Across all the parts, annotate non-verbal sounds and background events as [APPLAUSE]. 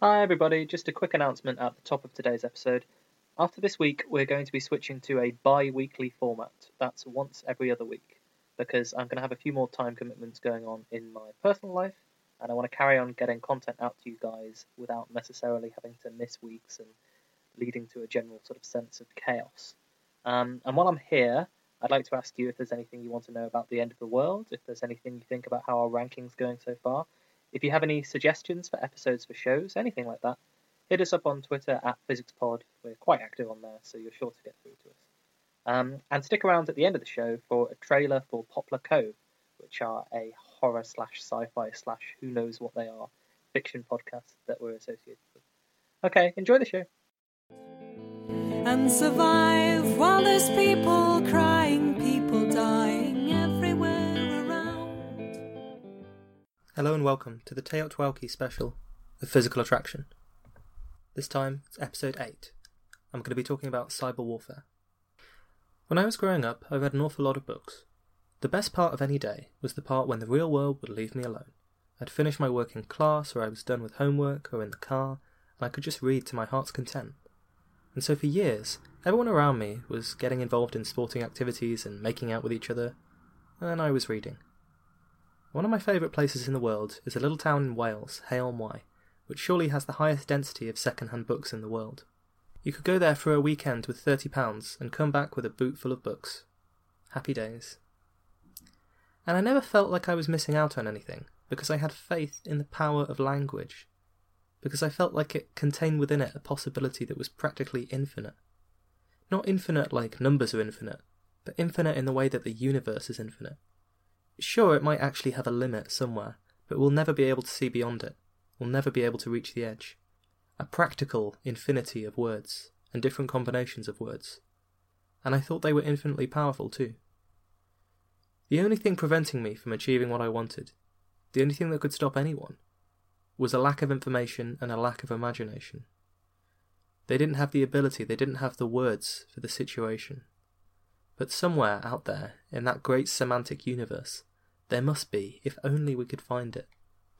Hi everybody, just a quick announcement at the top of today's episode. After this week, we're going to be switching to a bi weekly format. That's once every other week, because I'm going to have a few more time commitments going on in my personal life, and I want to carry on getting content out to you guys without necessarily having to miss weeks and leading to a general sort of sense of chaos. Um, and while I'm here, I'd like to ask you if there's anything you want to know about the end of the world, if there's anything you think about how our ranking's going so far, if you have any suggestions for episodes for shows, anything like that, hit us up on Twitter at PhysicsPod. We're quite active on there, so you're sure to get through to us. Um, and stick around at the end of the show for a trailer for Poplar Cove, which are a horror slash sci-fi slash who knows what they are fiction podcast that we're associated with. Okay, enjoy the show. and survive while there's people crying, Hello and welcome to the TEOTWAWKI special of Physical Attraction. This time it's episode 8. I'm going to be talking about cyber warfare. When I was growing up, I read an awful lot of books. The best part of any day was the part when the real world would leave me alone. I'd finish my work in class, or I was done with homework, or in the car, and I could just read to my heart's content. And so for years, everyone around me was getting involved in sporting activities and making out with each other, and I was reading. One of my favourite places in the world is a little town in Wales, on Wye, which surely has the highest density of second-hand books in the world. You could go there for a weekend with £30 and come back with a boot full of books. Happy days. And I never felt like I was missing out on anything, because I had faith in the power of language, because I felt like it contained within it a possibility that was practically infinite. Not infinite like numbers are infinite, but infinite in the way that the universe is infinite. Sure, it might actually have a limit somewhere, but we'll never be able to see beyond it. We'll never be able to reach the edge. A practical infinity of words, and different combinations of words. And I thought they were infinitely powerful too. The only thing preventing me from achieving what I wanted, the only thing that could stop anyone, was a lack of information and a lack of imagination. They didn't have the ability, they didn't have the words for the situation. But somewhere out there, in that great semantic universe, there must be, if only we could find it,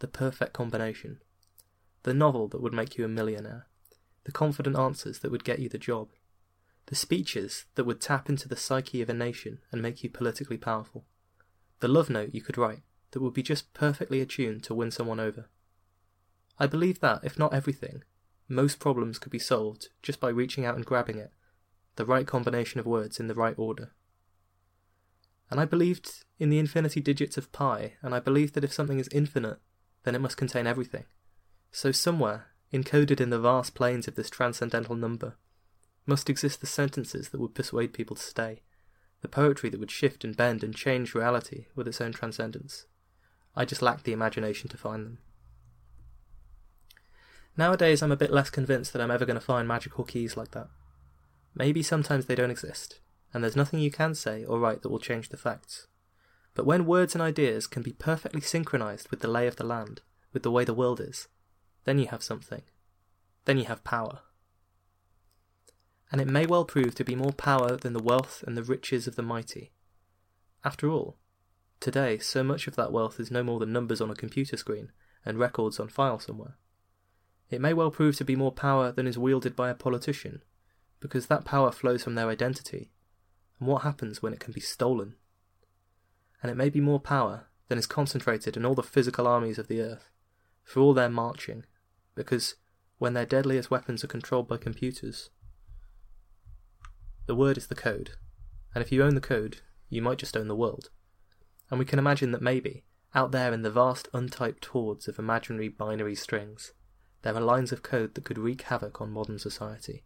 the perfect combination. The novel that would make you a millionaire. The confident answers that would get you the job. The speeches that would tap into the psyche of a nation and make you politically powerful. The love note you could write that would be just perfectly attuned to win someone over. I believe that, if not everything, most problems could be solved just by reaching out and grabbing it, the right combination of words in the right order. And I believed in the infinity digits of pi, and I believed that if something is infinite, then it must contain everything. So somewhere, encoded in the vast planes of this transcendental number, must exist the sentences that would persuade people to stay, the poetry that would shift and bend and change reality with its own transcendence. I just lacked the imagination to find them. Nowadays, I'm a bit less convinced that I'm ever going to find magical keys like that. Maybe sometimes they don't exist, and there's nothing you can say or write that will change the facts. But when words and ideas can be perfectly synchronized with the lay of the land, with the way the world is, then you have something. Then you have power. And it may well prove to be more power than the wealth and the riches of the mighty. After all, today so much of that wealth is no more than numbers on a computer screen and records on file somewhere. It may well prove to be more power than is wielded by a politician, because that power flows from their identity, and what happens when it can be stolen? And it may be more power than is concentrated in all the physical armies of the earth, for all their marching, because when their deadliest weapons are controlled by computers, the word is the code, and if you own the code, you might just own the world. And we can imagine that maybe, out there in the vast untyped hordes of imaginary binary strings, there are lines of code that could wreak havoc on modern society.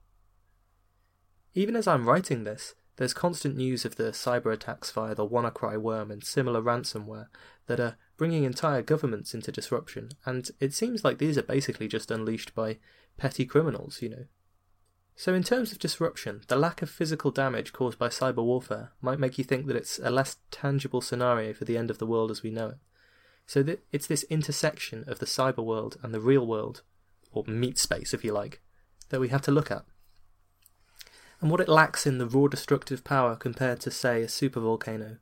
Even as I'm writing this, there's constant news of the cyber attacks via the WannaCry worm and similar ransomware that are bringing entire governments into disruption, and it seems like these are basically just unleashed by petty criminals, you know. So, in terms of disruption, the lack of physical damage caused by cyber warfare might make you think that it's a less tangible scenario for the end of the world as we know it. So, it's this intersection of the cyber world and the real world, or meat space if you like, that we have to look at. And what it lacks in the raw destructive power compared to, say, a supervolcano.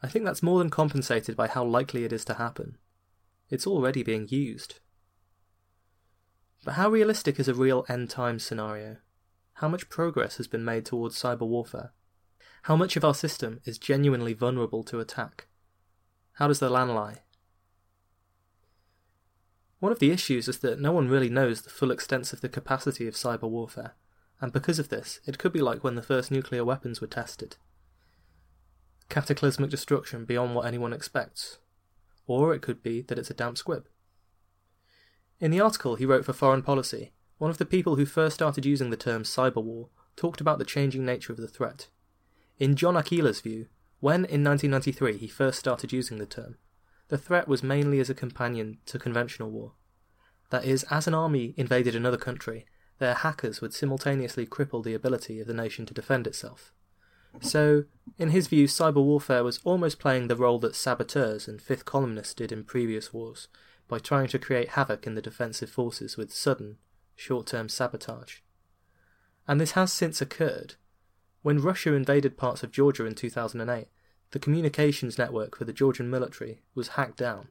I think that's more than compensated by how likely it is to happen. It's already being used. But how realistic is a real end time scenario? How much progress has been made towards cyber warfare? How much of our system is genuinely vulnerable to attack? How does the land lie? One of the issues is that no one really knows the full extent of the capacity of cyber warfare, and because of this, it could be like when the first nuclear weapons were tested cataclysmic destruction beyond what anyone expects. Or it could be that it's a damp squib. In the article he wrote for Foreign Policy, one of the people who first started using the term cyber war talked about the changing nature of the threat. In John Arquilla's view, when in 1993 he first started using the term, the threat was mainly as a companion to conventional war. That is, as an army invaded another country, their hackers would simultaneously cripple the ability of the nation to defend itself. So, in his view, cyber warfare was almost playing the role that saboteurs and fifth columnists did in previous wars, by trying to create havoc in the defensive forces with sudden, short term sabotage. And this has since occurred. When Russia invaded parts of Georgia in 2008, the communications network for the Georgian military was hacked down,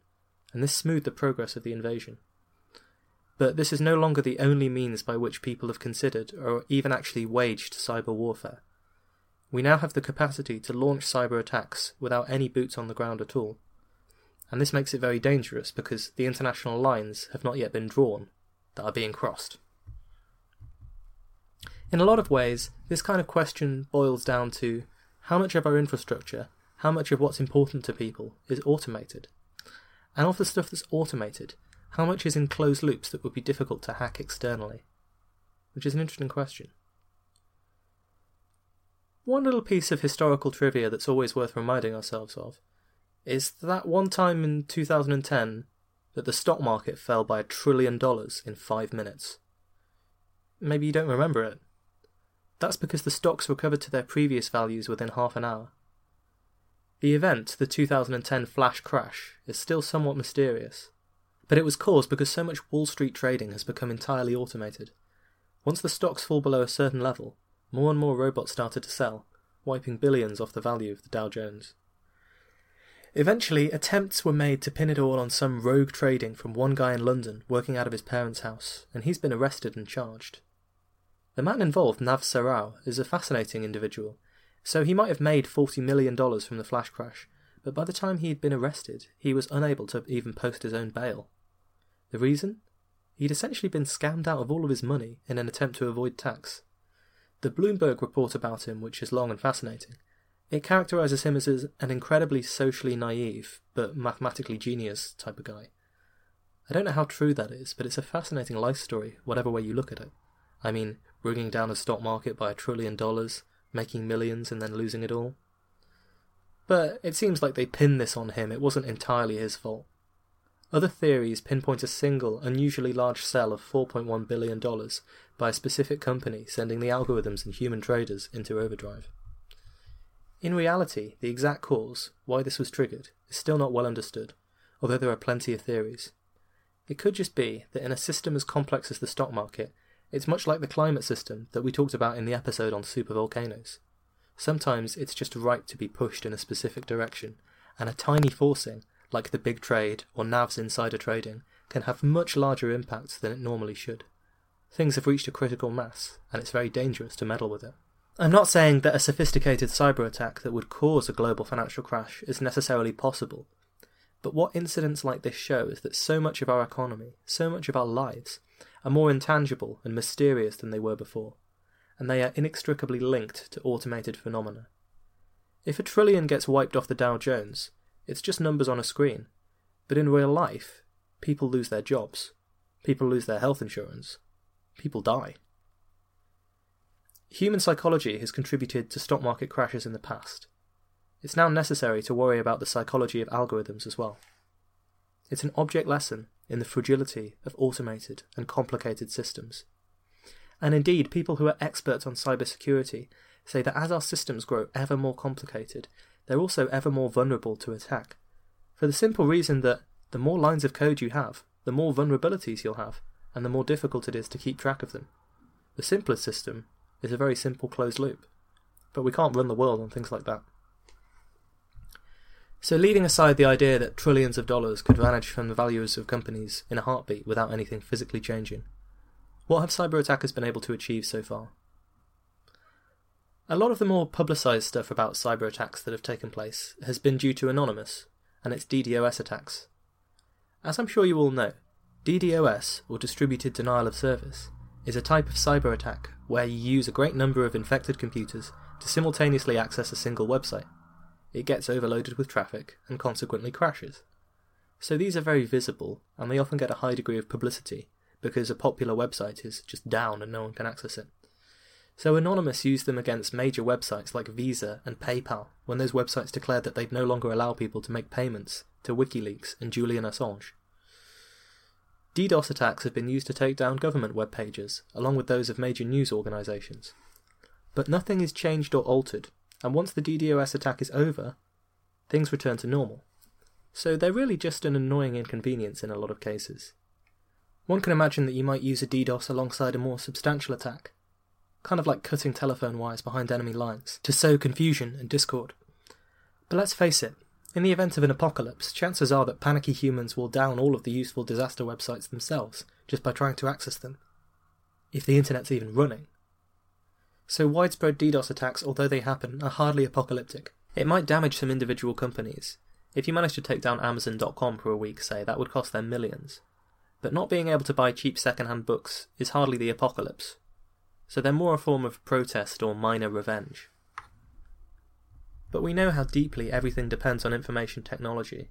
and this smoothed the progress of the invasion. But this is no longer the only means by which people have considered or even actually waged cyber warfare. We now have the capacity to launch cyber attacks without any boots on the ground at all. And this makes it very dangerous because the international lines have not yet been drawn that are being crossed. In a lot of ways, this kind of question boils down to how much of our infrastructure, how much of what's important to people is automated? And of the stuff that's automated, how much is in closed loops that would be difficult to hack externally? Which is an interesting question. One little piece of historical trivia that's always worth reminding ourselves of is that one time in 2010 that the stock market fell by a trillion dollars in five minutes. Maybe you don't remember it. That's because the stocks recovered to their previous values within half an hour. The event, the 2010 flash crash, is still somewhat mysterious, but it was caused because so much Wall Street trading has become entirely automated. Once the stocks fall below a certain level, more and more robots started to sell, wiping billions off the value of the Dow Jones. Eventually, attempts were made to pin it all on some rogue trading from one guy in London working out of his parents' house, and he's been arrested and charged. The man involved, Nav Sarao, is a fascinating individual, so he might have made $40 million from the flash crash, but by the time he had been arrested, he was unable to even post his own bail. The reason? He'd essentially been scammed out of all of his money in an attempt to avoid tax. The Bloomberg report about him, which is long and fascinating, it characterizes him as an incredibly socially naive but mathematically genius type of guy. I don't know how true that is, but it's a fascinating life story, whatever way you look at it. I mean, bringing down a stock market by a trillion dollars, making millions, and then losing it all. But it seems like they pinned this on him, it wasn't entirely his fault. Other theories pinpoint a single, unusually large sell of $4.1 billion by a specific company sending the algorithms and human traders into overdrive. In reality, the exact cause, why this was triggered, is still not well understood, although there are plenty of theories. It could just be that in a system as complex as the stock market, it's much like the climate system that we talked about in the episode on supervolcanoes. Sometimes it's just right to be pushed in a specific direction, and a tiny forcing, like the big trade or NAV's insider trading, can have much larger impacts than it normally should. Things have reached a critical mass, and it's very dangerous to meddle with it. I'm not saying that a sophisticated cyber attack that would cause a global financial crash is necessarily possible, but what incidents like this show is that so much of our economy, so much of our lives, are more intangible and mysterious than they were before, and they are inextricably linked to automated phenomena. If a trillion gets wiped off the Dow Jones, it's just numbers on a screen. But in real life, people lose their jobs, people lose their health insurance, people die. Human psychology has contributed to stock market crashes in the past. It's now necessary to worry about the psychology of algorithms as well. It's an object lesson in the fragility of automated and complicated systems. And indeed, people who are experts on cybersecurity say that as our systems grow ever more complicated, they're also ever more vulnerable to attack. For the simple reason that the more lines of code you have, the more vulnerabilities you'll have, and the more difficult it is to keep track of them. The simplest system is a very simple closed loop, but we can't run the world on things like that. So, leaving aside the idea that trillions of dollars could vanish from the values of companies in a heartbeat without anything physically changing, what have cyber attackers been able to achieve so far? A lot of the more publicised stuff about cyber attacks that have taken place has been due to Anonymous and its DDoS attacks. As I'm sure you all know, DDoS, or Distributed Denial of Service, is a type of cyber attack where you use a great number of infected computers to simultaneously access a single website. It gets overloaded with traffic and consequently crashes. So these are very visible and they often get a high degree of publicity because a popular website is just down and no one can access it. So Anonymous used them against major websites like Visa and PayPal when those websites declared that they'd no longer allow people to make payments to WikiLeaks and Julian Assange. DDoS attacks have been used to take down government web pages, along with those of major news organisations. But nothing is changed or altered, and once the DDoS attack is over, things return to normal. So they're really just an annoying inconvenience in a lot of cases. One can imagine that you might use a DDoS alongside a more substantial attack, kind of like cutting telephone wires behind enemy lines, to sow confusion and discord. But let's face it, in the event of an apocalypse, chances are that panicky humans will down all of the useful disaster websites themselves just by trying to access them. If the internet's even running. So widespread DDoS attacks, although they happen, are hardly apocalyptic. It might damage some individual companies. If you manage to take down Amazon.com for a week, say, that would cost them millions. But not being able to buy cheap second-hand books is hardly the apocalypse. So they're more a form of protest or minor revenge. But we know how deeply everything depends on information technology.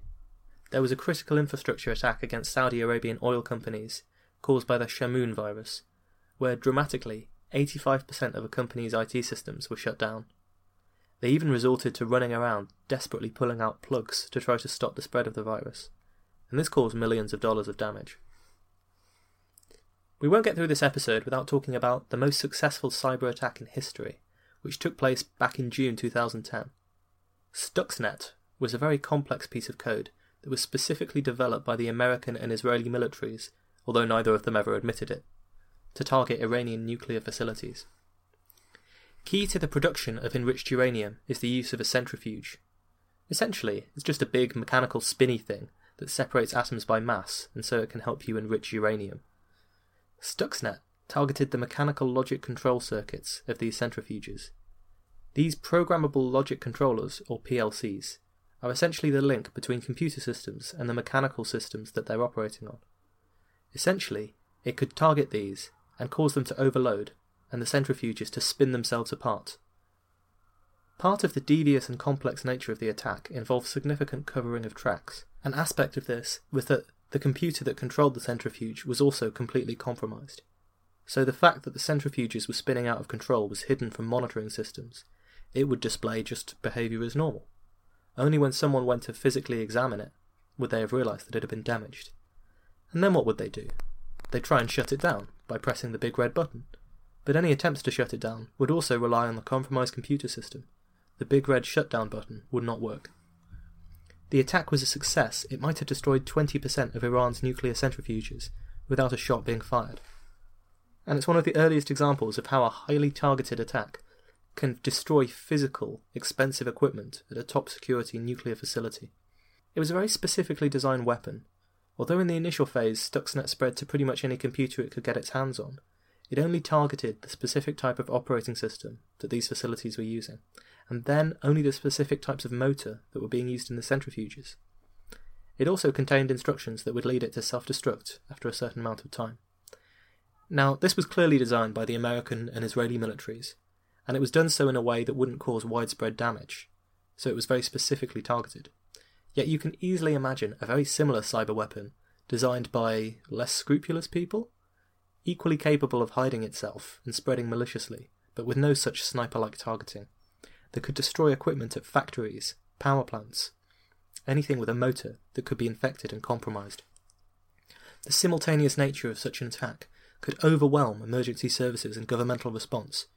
There was a critical infrastructure attack against Saudi Arabian oil companies caused by the Shamoon virus, where dramatically 85% of a company's IT systems were shut down. They even resorted to running around desperately pulling out plugs to try to stop the spread of the virus, and this caused millions of dollars of damage. We won't get through this episode without talking about the most successful cyber attack in history, which took place back in June 2010. Stuxnet was a very complex piece of code that was specifically developed by the American and Israeli militaries, although neither of them ever admitted it, to target Iranian nuclear facilities. Key to the production of enriched uranium is the use of a centrifuge. Essentially, it's just a big mechanical spinny thing that separates atoms by mass, and so it can help you enrich uranium. Stuxnet targeted the mechanical logic control circuits of these centrifuges, these programmable logic controllers, or PLCs, are essentially the link between computer systems and the mechanical systems that they're operating on. Essentially, it could target these and cause them to overload and the centrifuges to spin themselves apart. Part of the devious and complex nature of the attack involved significant covering of tracks. An aspect of this was that the computer that controlled the centrifuge was also completely compromised. So the fact that the centrifuges were spinning out of control was hidden from monitoring systems, it would display just behaviour as normal. Only when someone went to physically examine it would they have realised that it had been damaged. And then what would they do? They'd try and shut it down by pressing the big red button. But any attempts to shut it down would also rely on the compromised computer system. The big red shutdown button would not work. The attack was a success. It might have destroyed 20% of Iran's nuclear centrifuges without a shot being fired. And it's one of the earliest examples of how a highly targeted attack can destroy physical, expensive equipment at a top security nuclear facility. It was a very specifically designed weapon. Although in the initial phase Stuxnet spread to pretty much any computer it could get its hands on, it only targeted the specific type of operating system that these facilities were using, and then only the specific types of motor that were being used in the centrifuges. It also contained instructions that would lead it to self destruct after a certain amount of time. Now, this was clearly designed by the American and Israeli militaries, and it was done so in a way that wouldn't cause widespread damage, so it was very specifically targeted. Yet you can easily imagine a very similar cyber weapon designed by less scrupulous people, equally capable of hiding itself and spreading maliciously, but with no such sniper like targeting, that could destroy equipment at factories, power plants, anything with a motor that could be infected and compromised. The simultaneous nature of such an attack could overwhelm emergency services and governmental response,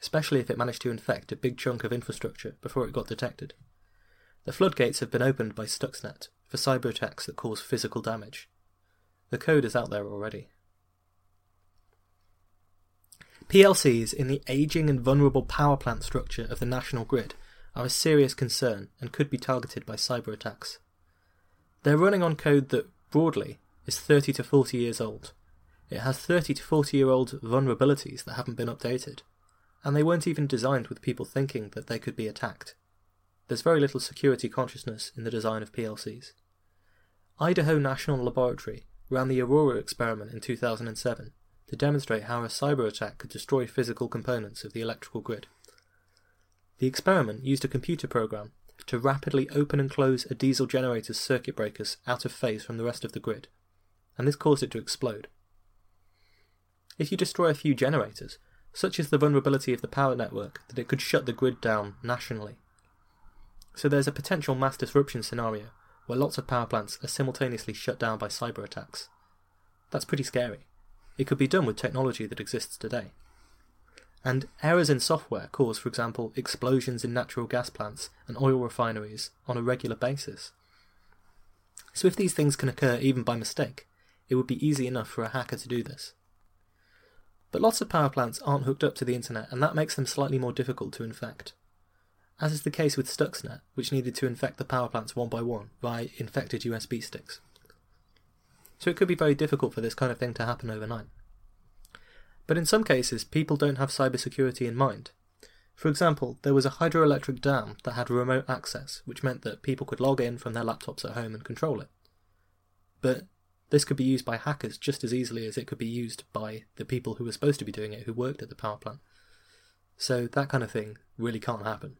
especially if it managed to infect a big chunk of infrastructure before it got detected. The floodgates have been opened by Stuxnet for cyber attacks that cause physical damage. The code is out there already. PLCs in the aging and vulnerable power plant structure of the national grid are a serious concern and could be targeted by cyber attacks. They're running on code that, broadly, is 30 to 40 years old. It has 30 to 40 year old vulnerabilities that haven't been updated, and they weren't even designed with people thinking that they could be attacked. There's very little security consciousness in the design of PLCs. Idaho National Laboratory ran the Aurora experiment in 2007 to demonstrate how a cyber attack could destroy physical components of the electrical grid. The experiment used a computer program to rapidly open and close a diesel generator's circuit breakers out of phase from the rest of the grid, and this caused it to explode. If you destroy a few generators, such is the vulnerability of the power network that it could shut the grid down nationally. So there's a potential mass disruption scenario where lots of power plants are simultaneously shut down by cyber attacks. That's pretty scary. It could be done with technology that exists today. And errors in software cause, for example, explosions in natural gas plants and oil refineries on a regular basis. So if these things can occur even by mistake, it would be easy enough for a hacker to do this. But lots of power plants aren't hooked up to the internet, and that makes them slightly more difficult to infect. As is the case with Stuxnet, which needed to infect the power plants one by one via infected USB sticks so it could be very difficult for this kind of thing to happen overnight. But in some cases, people don't have cybersecurity in mind. For example, there was a hydroelectric dam that had remote access, which meant that people could log in from their laptops at home and control it. But this could be used by hackers just as easily as it could be used by the people who were supposed to be doing it who worked at the power plant. So that kind of thing really can't happen.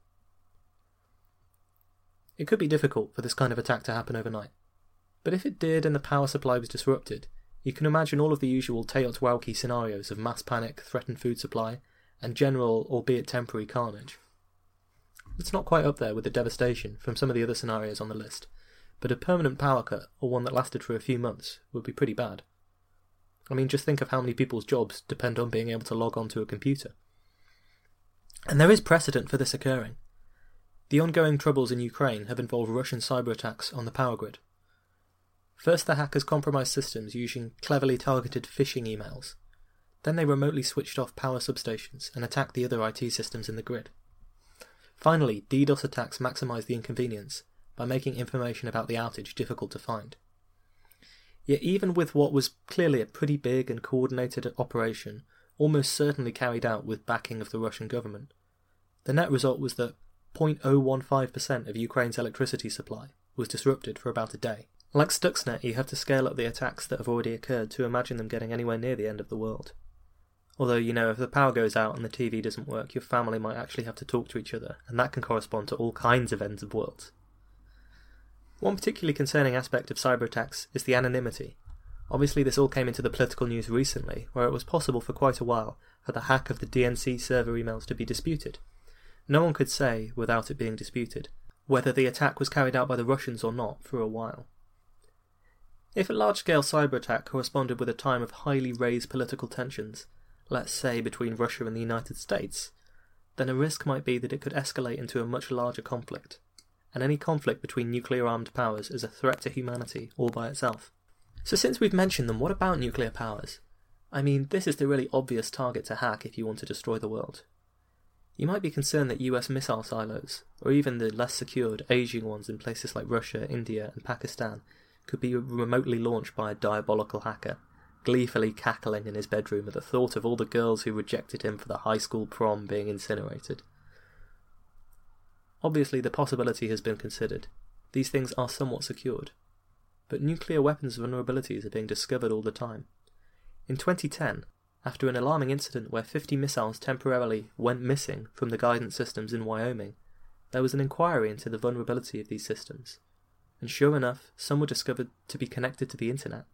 It could be difficult for this kind of attack to happen overnight, but if it did and the power supply was disrupted, you can imagine all of the usual TEOTWAWKI scenarios of mass panic, threatened food supply, and general, albeit temporary, carnage. It's not quite up there with the devastation from some of the other scenarios on the list, but a permanent power cut, or one that lasted for a few months, would be pretty bad. I mean, just think of how many people's jobs depend on being able to log on to a computer. And there is precedent for this occurring. The ongoing troubles in Ukraine have involved Russian cyber attacks on the power grid, First, the hackers compromised systems using cleverly targeted phishing emails. Then they remotely switched off power substations and attacked the other IT systems in the grid. Finally, DDoS attacks maximized the inconvenience by making information about the outage difficult to find. Yet, even with what was clearly a pretty big and coordinated operation, almost certainly carried out with backing of the Russian government, the net result was that 0.015% of Ukraine's electricity supply was disrupted for about a day. Like Stuxnet, you have to scale up the attacks that have already occurred to imagine them getting anywhere near the end of the world. Although, you know, if the power goes out and the TV doesn't work, your family might actually have to talk to each other, and that can correspond to all kinds of ends of worlds. One particularly concerning aspect of cyber attacks is the anonymity. Obviously, this all came into the political news recently, where it was possible for quite a while for the hack of the DNC server emails to be disputed. No one could say, without it being disputed, whether the attack was carried out by the Russians or not for a while. If a large scale cyber attack corresponded with a time of highly raised political tensions, let's say between Russia and the United States, then a risk might be that it could escalate into a much larger conflict, and any conflict between nuclear armed powers is a threat to humanity all by itself. So, since we've mentioned them, what about nuclear powers? I mean, this is the really obvious target to hack if you want to destroy the world. You might be concerned that US missile silos, or even the less secured Asian ones in places like Russia, India, and Pakistan, could be remotely launched by a diabolical hacker, gleefully cackling in his bedroom at the thought of all the girls who rejected him for the high school prom being incinerated. Obviously, the possibility has been considered. These things are somewhat secured. But nuclear weapons vulnerabilities are being discovered all the time. In 2010, after an alarming incident where 50 missiles temporarily went missing from the guidance systems in Wyoming, there was an inquiry into the vulnerability of these systems and sure enough, some were discovered to be connected to the internet.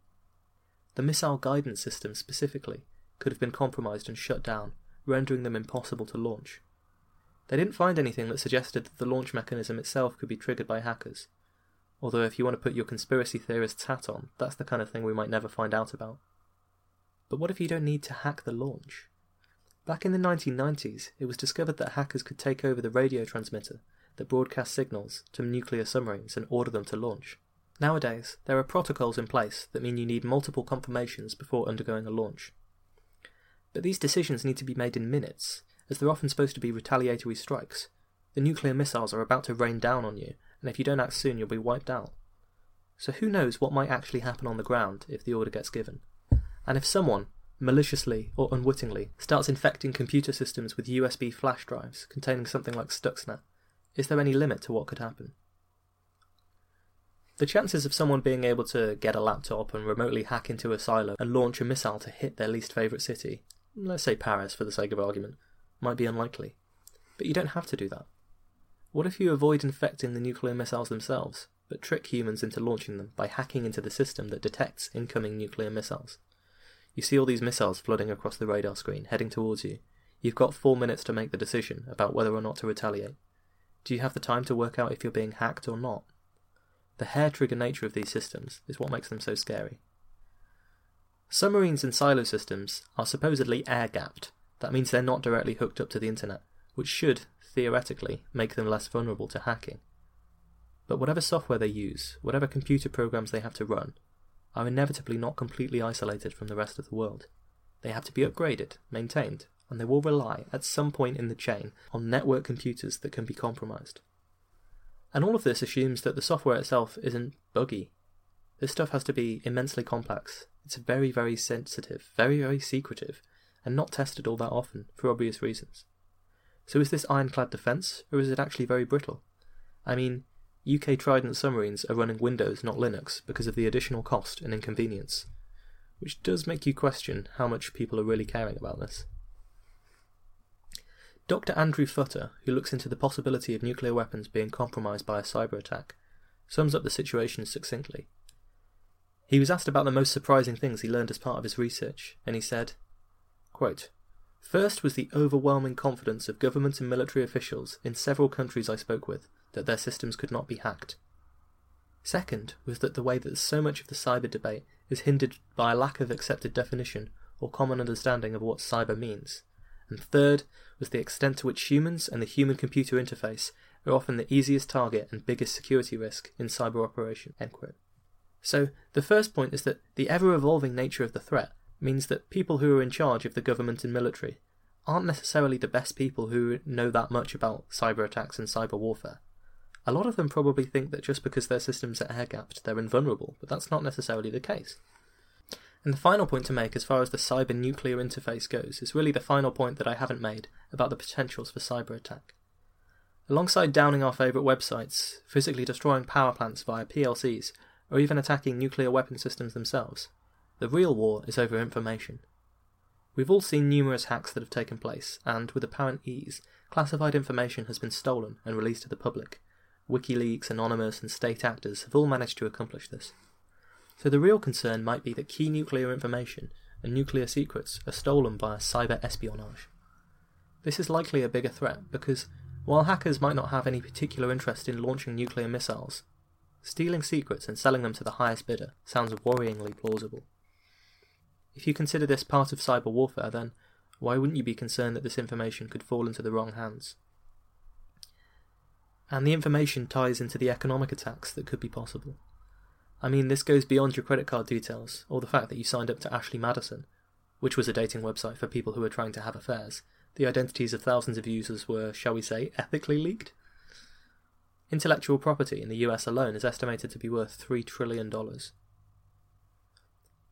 The missile guidance system specifically could have been compromised and shut down, rendering them impossible to launch. They didn't find anything that suggested that the launch mechanism itself could be triggered by hackers, Although, if you want to put your conspiracy theorist's hat on, that's the kind of thing we might never find out about. But what if you don't need to hack the launch? Back in the 1990s, it was discovered that hackers could take over the radio transmitter that broadcast signals to nuclear submarines and order them to launch. Nowadays, there are protocols in place that mean you need multiple confirmations before undergoing a launch. But these decisions need to be made in minutes, as they're often supposed to be retaliatory strikes. The nuclear missiles are about to rain down on you, and if you don't act soon, you'll be wiped out. So who knows what might actually happen on the ground if the order gets given? And if someone, maliciously or unwittingly, starts infecting computer systems with USB flash drives containing something like Stuxnet, is there any limit to what could happen? The chances of someone being able to get a laptop and remotely hack into a silo and launch a missile to hit their least favourite city, let's say Paris for the sake of argument, might be unlikely. But you don't have to do that. What if you avoid infecting the nuclear missiles themselves, but trick humans into launching them by hacking into the system that detects incoming nuclear missiles? You see all these missiles flooding across the radar screen, heading towards you. You've got four minutes to make the decision about whether or not to retaliate. Do you have the time to work out if you're being hacked or not? The hair trigger nature of these systems is what makes them so scary. Submarines and silo systems are supposedly air gapped. That means they're not directly hooked up to the internet, which should, theoretically, make them less vulnerable to hacking. But whatever software they use, whatever computer programs they have to run, are inevitably not completely isolated from the rest of the world. They have to be upgraded, maintained, and they will rely, at some point in the chain, on network computers that can be compromised. And all of this assumes that the software itself isn't buggy. This stuff has to be immensely complex. It's very, very sensitive, very, very secretive, and not tested all that often, for obvious reasons. So is this ironclad defence, or is it actually very brittle? I mean, UK Trident submarines are running Windows, not Linux, because of the additional cost and inconvenience. Which does make you question how much people are really caring about this. Dr. Andrew Futter, who looks into the possibility of nuclear weapons being compromised by a cyber attack, sums up the situation succinctly. He was asked about the most surprising things he learned as part of his research, and he said, quote, First was the overwhelming confidence of government and military officials in several countries I spoke with that their systems could not be hacked. Second was that the way that so much of the cyber debate is hindered by a lack of accepted definition or common understanding of what cyber means. And third was the extent to which humans and the human computer interface are often the easiest target and biggest security risk in cyber operation. So, the first point is that the ever evolving nature of the threat means that people who are in charge of the government and military aren't necessarily the best people who know that much about cyber attacks and cyber warfare. A lot of them probably think that just because their systems are air gapped, they're invulnerable, but that's not necessarily the case. And the final point to make as far as the cyber nuclear interface goes is really the final point that I haven't made about the potentials for cyber attack. Alongside downing our favourite websites, physically destroying power plants via PLCs, or even attacking nuclear weapon systems themselves, the real war is over information. We've all seen numerous hacks that have taken place, and with apparent ease, classified information has been stolen and released to the public. WikiLeaks, Anonymous, and state actors have all managed to accomplish this. So the real concern might be that key nuclear information and nuclear secrets are stolen via cyber espionage. This is likely a bigger threat because while hackers might not have any particular interest in launching nuclear missiles, stealing secrets and selling them to the highest bidder sounds worryingly plausible. If you consider this part of cyber warfare, then why wouldn't you be concerned that this information could fall into the wrong hands? And the information ties into the economic attacks that could be possible. I mean, this goes beyond your credit card details, or the fact that you signed up to Ashley Madison, which was a dating website for people who were trying to have affairs. The identities of thousands of users were, shall we say, ethically leaked. Intellectual property in the US alone is estimated to be worth $3 trillion.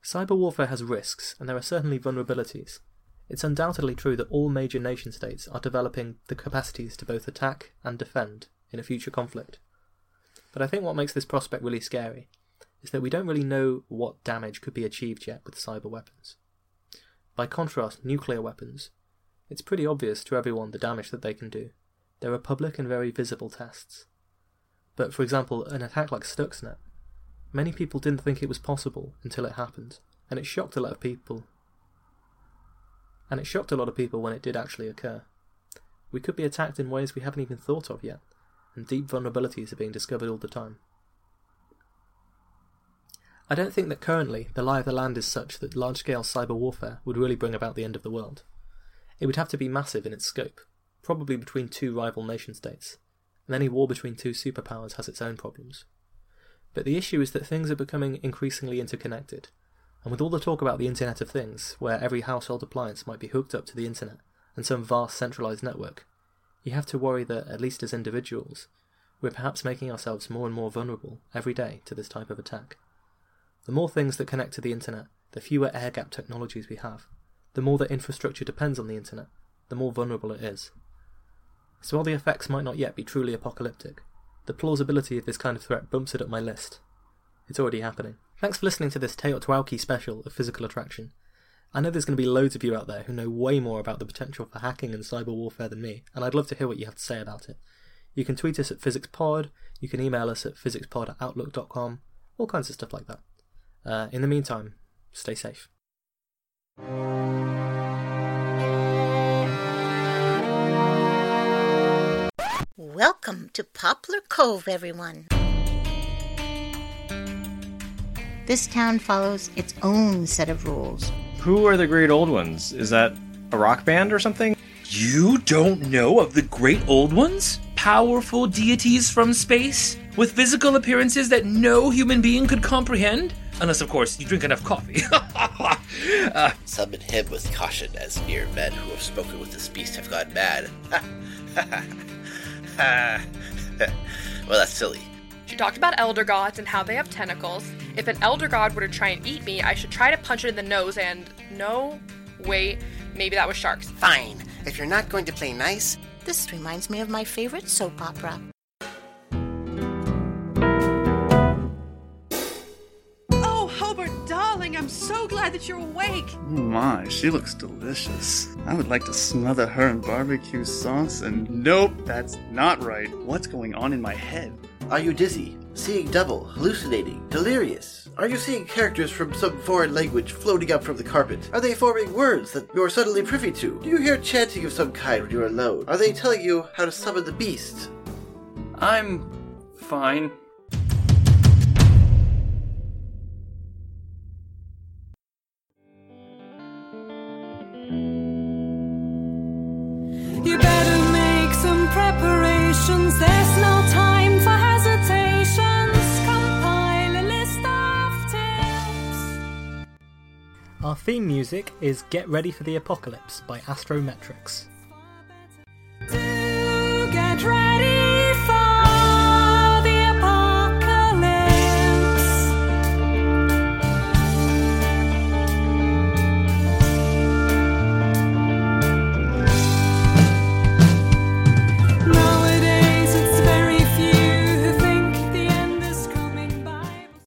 Cyber warfare has risks, and there are certainly vulnerabilities. It's undoubtedly true that all major nation states are developing the capacities to both attack and defend in a future conflict. But I think what makes this prospect really scary is that we don't really know what damage could be achieved yet with cyber weapons. By contrast, nuclear weapons, it's pretty obvious to everyone the damage that they can do. There are public and very visible tests. But for example, an attack like Stuxnet, many people didn't think it was possible until it happened, and it shocked a lot of people. And it shocked a lot of people when it did actually occur. We could be attacked in ways we haven't even thought of yet, and deep vulnerabilities are being discovered all the time. I don't think that currently the lie of the land is such that large scale cyber warfare would really bring about the end of the world. It would have to be massive in its scope, probably between two rival nation states, and any war between two superpowers has its own problems. But the issue is that things are becoming increasingly interconnected, and with all the talk about the Internet of Things, where every household appliance might be hooked up to the Internet and some vast centralized network, you have to worry that, at least as individuals, we're perhaps making ourselves more and more vulnerable every day to this type of attack. The more things that connect to the internet, the fewer air gap technologies we have. The more that infrastructure depends on the internet, the more vulnerable it is. So while the effects might not yet be truly apocalyptic, the plausibility of this kind of threat bumps it up my list. It's already happening. Thanks for listening to this TEOTWAWKI special of Physical Attraction. I know there's going to be loads of you out there who know way more about the potential for hacking and cyber warfare than me, and I'd love to hear what you have to say about it. You can tweet us at PhysicsPod, you can email us at physicspod at outlook.com, all kinds of stuff like that. Uh, in the meantime, stay safe. Welcome to Poplar Cove, everyone. This town follows its own set of rules. Who are the Great Old Ones? Is that a rock band or something? You don't know of the Great Old Ones? Powerful deities from space? With physical appearances that no human being could comprehend? Unless, of course, you drink enough coffee. [LAUGHS] uh, Summon him with caution, as mere men who have spoken with this beast have gone mad. [LAUGHS] well, that's silly. She talked about elder gods and how they have tentacles. If an elder god were to try and eat me, I should try to punch it in the nose and. No, wait, maybe that was sharks. Fine. If you're not going to play nice, This reminds me of my favorite soap opera. Darling, I'm so glad that you're awake. Oh my, she looks delicious. I would like to smother her in barbecue sauce, and nope, that's not right. What's going on in my head? are you dizzy? Seeing double? Hallucinating? Delirious? Are you seeing characters from some foreign language floating up from the carpet? Are they forming words that you're suddenly privy to? Do you hear chanting of some kind when you're alone? Are they telling you how to summon the beast? I'm fine. Our theme music is Get Ready for the Apocalypse by Astrometrics.